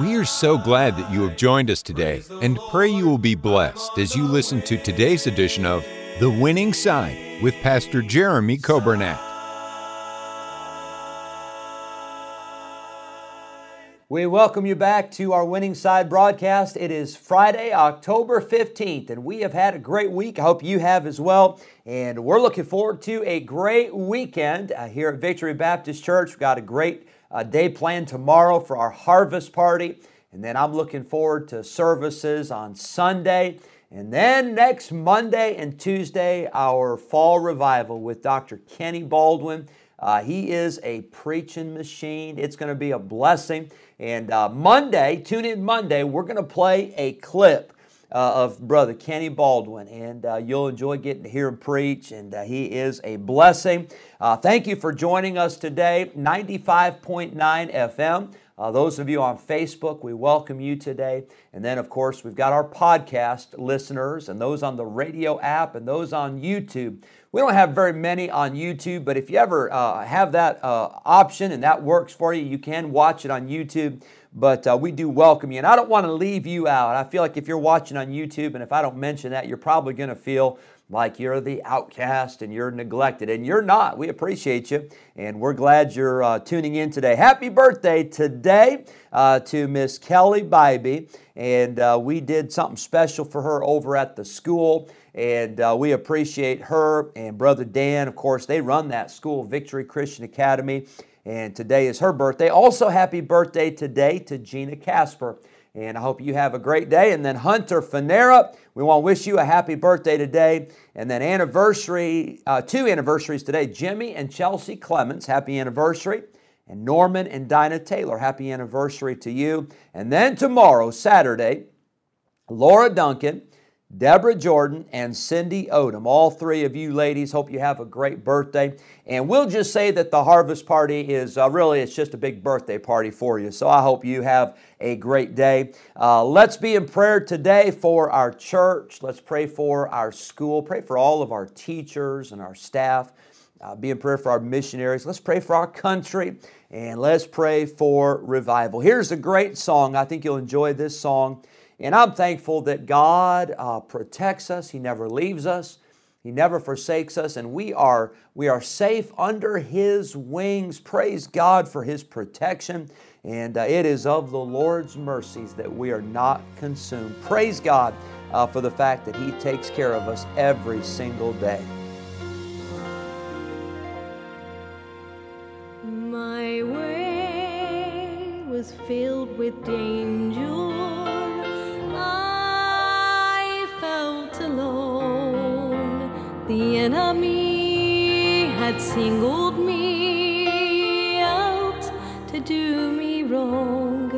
We are so glad that you have joined us today and pray you will be blessed as you listen to today's edition of The Winning Side with Pastor Jeremy Coburnett. We welcome you back to our Winning Side broadcast. It is Friday, October 15th, and we have had a great week. I hope you have as well. And we're looking forward to a great weekend uh, here at Victory Baptist Church. We've got a great uh, day planned tomorrow for our harvest party. And then I'm looking forward to services on Sunday. And then next Monday and Tuesday, our fall revival with Dr. Kenny Baldwin. Uh, he is a preaching machine. It's going to be a blessing. And uh, Monday, tune in Monday, we're going to play a clip uh, of Brother Kenny Baldwin, and uh, you'll enjoy getting to hear him preach, and uh, he is a blessing. Uh, thank you for joining us today, 95.9 FM. Uh, those of you on Facebook, we welcome you today. And then, of course, we've got our podcast listeners and those on the radio app and those on YouTube. We don't have very many on YouTube, but if you ever uh, have that uh, option and that works for you, you can watch it on YouTube. But uh, we do welcome you. And I don't want to leave you out. I feel like if you're watching on YouTube and if I don't mention that, you're probably going to feel like you're the outcast and you're neglected. And you're not. We appreciate you. And we're glad you're uh, tuning in today. Happy birthday today uh, to Miss Kelly Bybee. And uh, we did something special for her over at the school. And uh, we appreciate her and Brother Dan. Of course, they run that school, Victory Christian Academy. And today is her birthday. Also, happy birthday today to Gina Casper. And I hope you have a great day. And then Hunter Fanera, we want to wish you a happy birthday today. And then anniversary, uh, two anniversaries today Jimmy and Chelsea Clements, happy anniversary. And Norman and Dinah Taylor, happy anniversary to you. And then tomorrow, Saturday, Laura Duncan Deborah Jordan and Cindy Odom. All three of you ladies, hope you have a great birthday. And we'll just say that the harvest party is uh, really, it's just a big birthday party for you. So I hope you have a great day. Uh, let's be in prayer today for our church. Let's pray for our school. Pray for all of our teachers and our staff. Uh, be in prayer for our missionaries. Let's pray for our country. And let's pray for revival. Here's a great song. I think you'll enjoy this song. And I'm thankful that God uh, protects us. He never leaves us. He never forsakes us, and we are, we are safe under His wings. Praise God for His protection. And uh, it is of the Lord's mercies that we are not consumed. Praise God uh, for the fact that He takes care of us every single day. My way was filled with danger. The enemy had singled me out to do me wrong.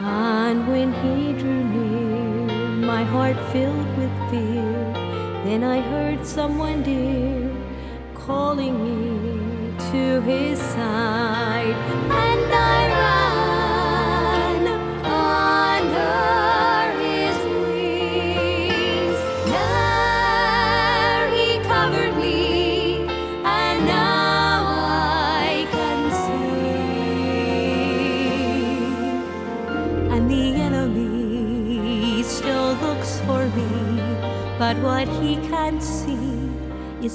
And when he drew near, my heart filled with fear. Then I heard someone dear calling me to his side.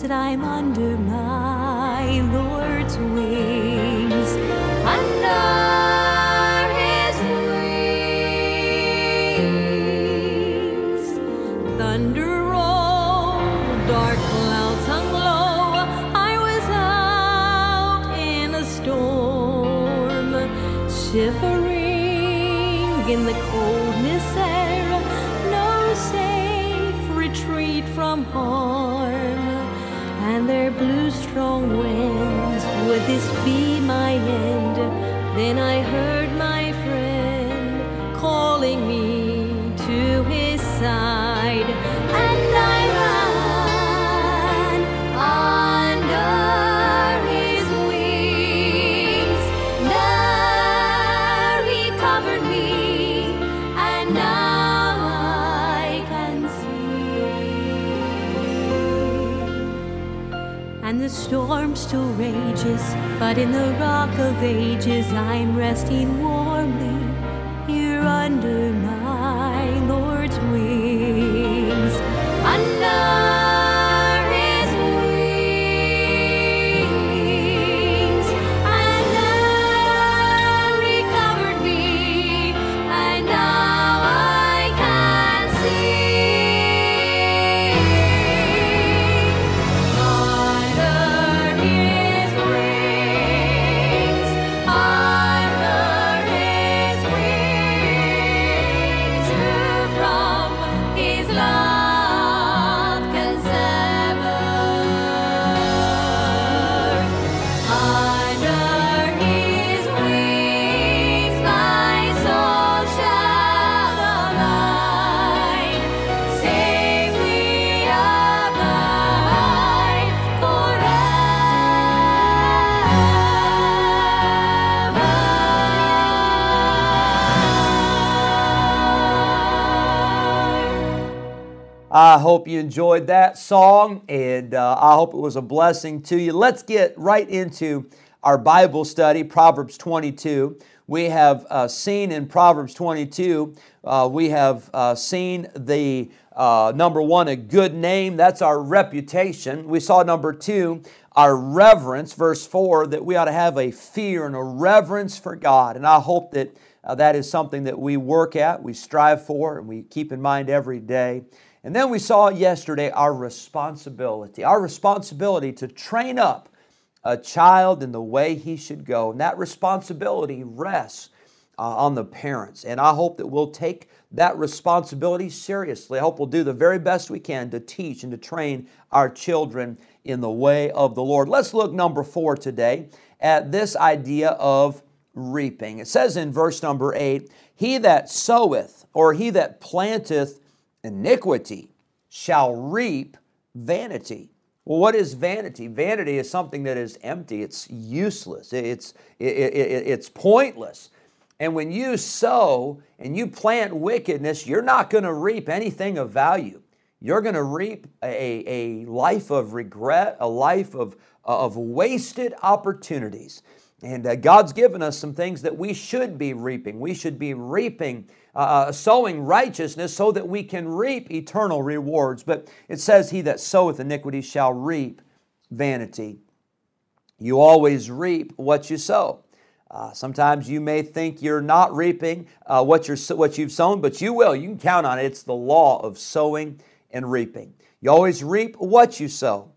That I'm under my Lord's wings. Would this be my end? Then I heard storm still rages. But in the rock of ages, I'm resting warmly here under my hope you enjoyed that song and uh, I hope it was a blessing to you. Let's get right into our Bible study, Proverbs 22. We have uh, seen in Proverbs 22, uh, we have uh, seen the uh, number one, a good name. That's our reputation. We saw number two, our reverence, verse 4, that we ought to have a fear and a reverence for God. And I hope that uh, that is something that we work at, we strive for, and we keep in mind every day. And then we saw yesterday our responsibility, our responsibility to train up a child in the way he should go. And that responsibility rests uh, on the parents. And I hope that we'll take that responsibility seriously. I hope we'll do the very best we can to teach and to train our children in the way of the Lord. Let's look number four today at this idea of reaping. It says in verse number eight, He that soweth or he that planteth iniquity shall reap vanity. Well, what is vanity? Vanity is something that is empty, it's useless, it's, it, it, it's pointless. And when you sow and you plant wickedness, you're not going to reap anything of value. You're going to reap a, a life of regret, a life of, of wasted opportunities. And uh, God's given us some things that we should be reaping. We should be reaping, uh, sowing righteousness so that we can reap eternal rewards. But it says, He that soweth iniquity shall reap vanity. You always reap what you sow. Uh, sometimes you may think you're not reaping uh, what, you're, what you've sown, but you will. You can count on it. It's the law of sowing and reaping. You always reap what you sow.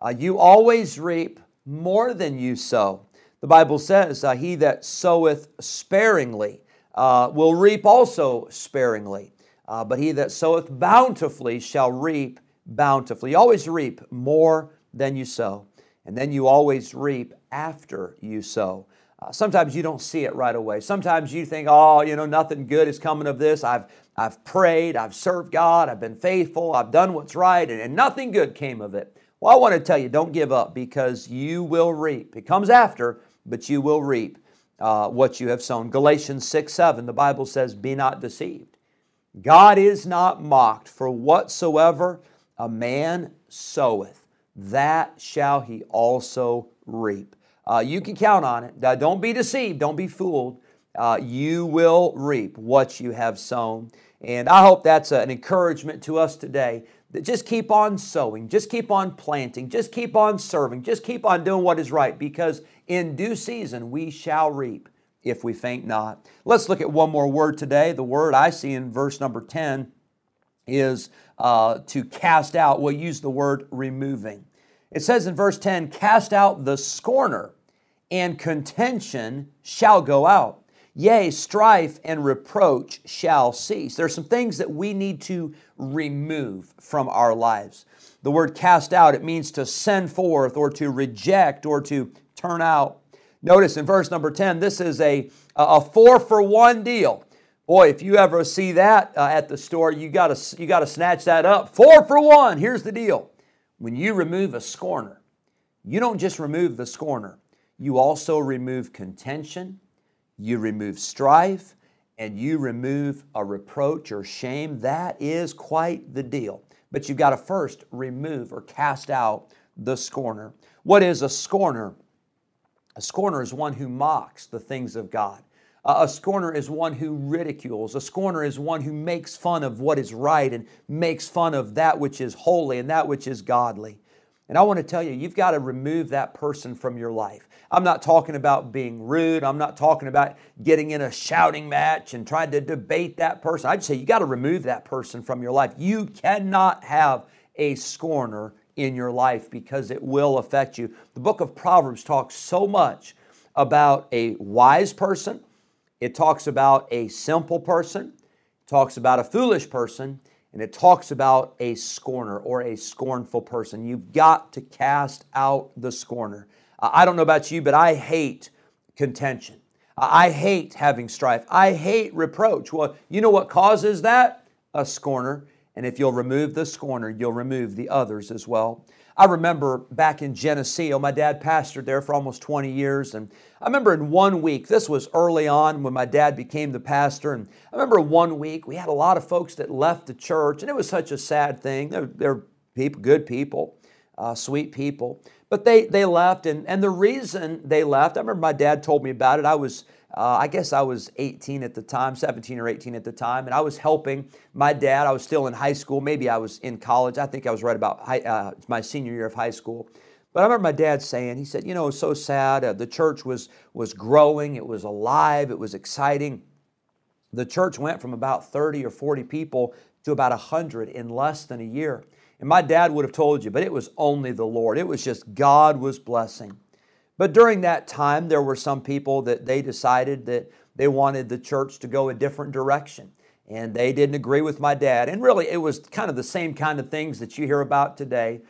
Uh, you always reap more than you sow. The Bible says, uh, He that soweth sparingly uh, will reap also sparingly. Uh, but he that soweth bountifully shall reap bountifully. You always reap more than you sow. And then you always reap after you sow. Uh, sometimes you don't see it right away. Sometimes you think, oh, you know, nothing good is coming of this. I've, I've prayed, I've served God, I've been faithful, I've done what's right, and, and nothing good came of it. Well, I want to tell you, don't give up because you will reap. It comes after, but you will reap uh, what you have sown. Galatians 6 7, the Bible says, Be not deceived. God is not mocked, for whatsoever a man soweth, that shall he also reap. Uh, you can count on it. Uh, don't be deceived, don't be fooled. Uh, you will reap what you have sown. And I hope that's an encouragement to us today that just keep on sowing, just keep on planting, just keep on serving, just keep on doing what is right because in due season we shall reap if we faint not. Let's look at one more word today. The word I see in verse number 10 is uh, to cast out. We'll use the word removing. It says in verse 10 cast out the scorner, and contention shall go out. Yea, strife and reproach shall cease. There are some things that we need to remove from our lives. The word cast out, it means to send forth or to reject or to turn out. Notice in verse number 10, this is a, a four for one deal. Boy, if you ever see that uh, at the store, you got to you got to snatch that up. Four for one. Here's the deal. When you remove a scorner, you don't just remove the scorner. You also remove contention, you remove strife, and you remove a reproach or shame. That is quite the deal. But you've got to first remove or cast out the scorner. What is a scorner? A scorner is one who mocks the things of God. a scorner is one who ridicules. A scorner is one who makes fun of what is right and makes fun of that which is holy and that which is godly. And I want to tell you, you've got to remove that person from your life. I'm not talking about being rude. I'm not talking about getting in a shouting match and trying to debate that person. I just say you got to remove that person from your life. You cannot have a scorner in your life because it will affect you. The book of Proverbs talks so much about a wise person, it talks about a simple person, it talks about a foolish person, and it talks about a scorner or a scornful person. You've got to cast out the scorner. Uh, I don't know about you, but I hate contention. Uh, I hate having strife. I hate reproach. Well, you know what causes that? A scorner. And if you'll remove the scorner, you'll remove the others as well. I remember back in Geneseo, my dad pastored there for almost 20 years. And I remember in one week, this was early on when my dad became the pastor. And I remember one week, we had a lot of folks that left the church, and it was such a sad thing. They're, they're people, good people, uh, sweet people. But they, they left, and, and the reason they left, I remember my dad told me about it. I was, uh, I guess I was 18 at the time, 17 or 18 at the time, and I was helping my dad. I was still in high school. Maybe I was in college. I think I was right about high, uh, my senior year of high school. But I remember my dad saying, he said, you know, it was so sad. Uh, the church was, was growing, it was alive, it was exciting. The church went from about 30 or 40 people to about 100 in less than a year. And my dad would have told you, but it was only the Lord. It was just God was blessing. But during that time, there were some people that they decided that they wanted the church to go a different direction. And they didn't agree with my dad. And really, it was kind of the same kind of things that you hear about today.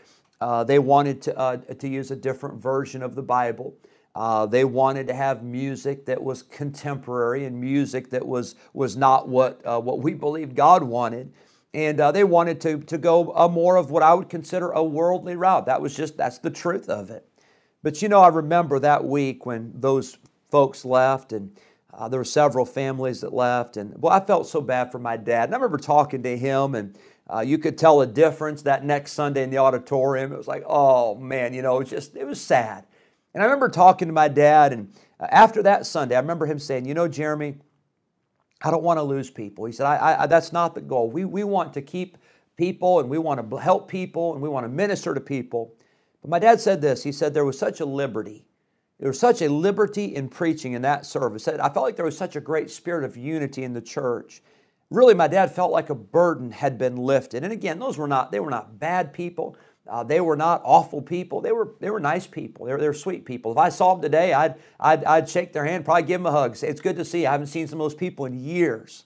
Uh, they wanted to, uh, to use a different version of the Bible. Uh, they wanted to have music that was contemporary and music that was, was not what, uh, what we believed God wanted and uh, they wanted to, to go a more of what I would consider a worldly route. That was just, that's the truth of it. But you know, I remember that week when those folks left, and uh, there were several families that left, and well, I felt so bad for my dad. And I remember talking to him, and uh, you could tell a difference that next Sunday in the auditorium. It was like, oh man, you know, it was just, it was sad. And I remember talking to my dad, and uh, after that Sunday, I remember him saying, you know, Jeremy, I don't want to lose people. He said, I, I, that's not the goal. We, we want to keep people and we want to help people and we want to minister to people. But my dad said this he said, there was such a liberty. There was such a liberty in preaching in that service. I felt like there was such a great spirit of unity in the church. Really, my dad felt like a burden had been lifted. And again, those were not, they were not bad people. Uh, they were not awful people. They were, they were nice people. They were, they were sweet people. If I saw them today, I'd, I'd, I'd shake their hand, probably give them a hug. Say, it's good to see you. I haven't seen some of those people in years.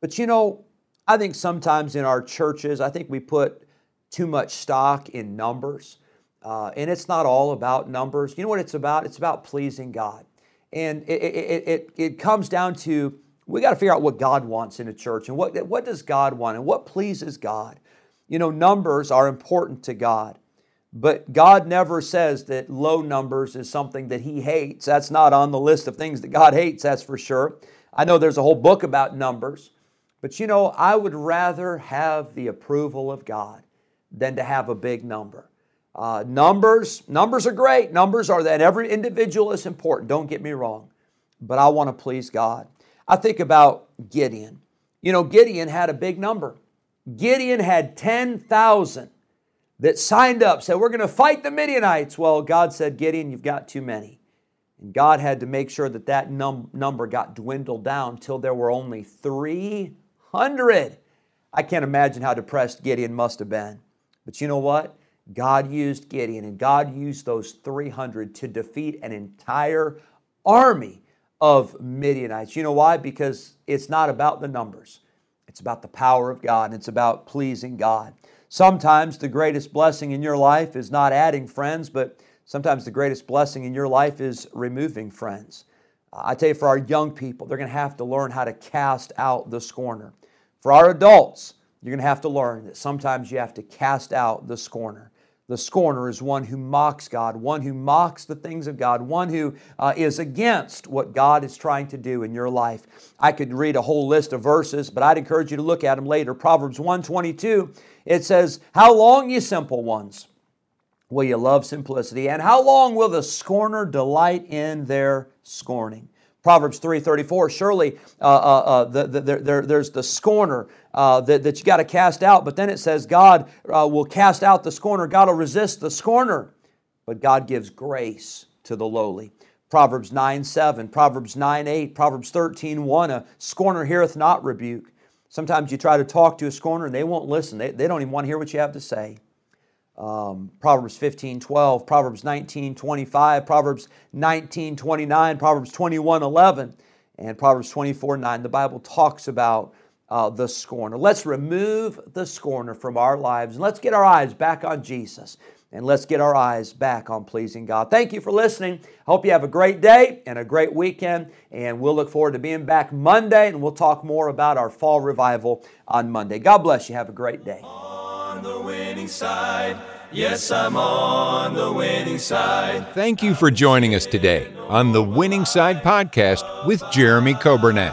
But you know, I think sometimes in our churches, I think we put too much stock in numbers. Uh, and it's not all about numbers. You know what it's about? It's about pleasing God. And it, it, it, it comes down to we got to figure out what God wants in a church and what, what does God want and what pleases God. You know, numbers are important to God, but God never says that low numbers is something that He hates. That's not on the list of things that God hates, that's for sure. I know there's a whole book about numbers, but you know, I would rather have the approval of God than to have a big number. Uh, numbers, numbers are great. Numbers are that every individual is important. Don't get me wrong, but I want to please God. I think about Gideon. You know, Gideon had a big number. Gideon had 10,000 that signed up, said, We're going to fight the Midianites. Well, God said, Gideon, you've got too many. And God had to make sure that that num- number got dwindled down till there were only 300. I can't imagine how depressed Gideon must have been. But you know what? God used Gideon and God used those 300 to defeat an entire army of Midianites. You know why? Because it's not about the numbers. It's about the power of God and it's about pleasing God. Sometimes the greatest blessing in your life is not adding friends, but sometimes the greatest blessing in your life is removing friends. I tell you, for our young people, they're going to have to learn how to cast out the scorner. For our adults, you're going to have to learn that sometimes you have to cast out the scorner. The scorner is one who mocks God, one who mocks the things of God, one who uh, is against what God is trying to do in your life. I could read a whole list of verses, but I'd encourage you to look at them later. Proverbs 122, it says, How long, ye simple ones? will you love simplicity? And how long will the scorner delight in their scorning? Proverbs 3.34, surely uh, uh, uh, the, the, the, there's the scorner uh, that, that you got to cast out, but then it says God uh, will cast out the scorner. God will resist the scorner, but God gives grace to the lowly. Proverbs 9 7, Proverbs 9 8, Proverbs 13 1. A scorner heareth not rebuke. Sometimes you try to talk to a scorner and they won't listen. They, they don't even want to hear what you have to say. Um, Proverbs 15 12, Proverbs 19 25, Proverbs 19 29, Proverbs 21 11, and Proverbs 24 9. The Bible talks about uh, the scorner. Let's remove the scorner from our lives and let's get our eyes back on Jesus and let's get our eyes back on pleasing God. Thank you for listening. Hope you have a great day and a great weekend, and we'll look forward to being back Monday, and we'll talk more about our fall revival on Monday. God bless you. Have a great day. On the winning side. Yes, I'm on the winning side. Thank you for joining us today on the Winning Side podcast with Jeremy Coburnett,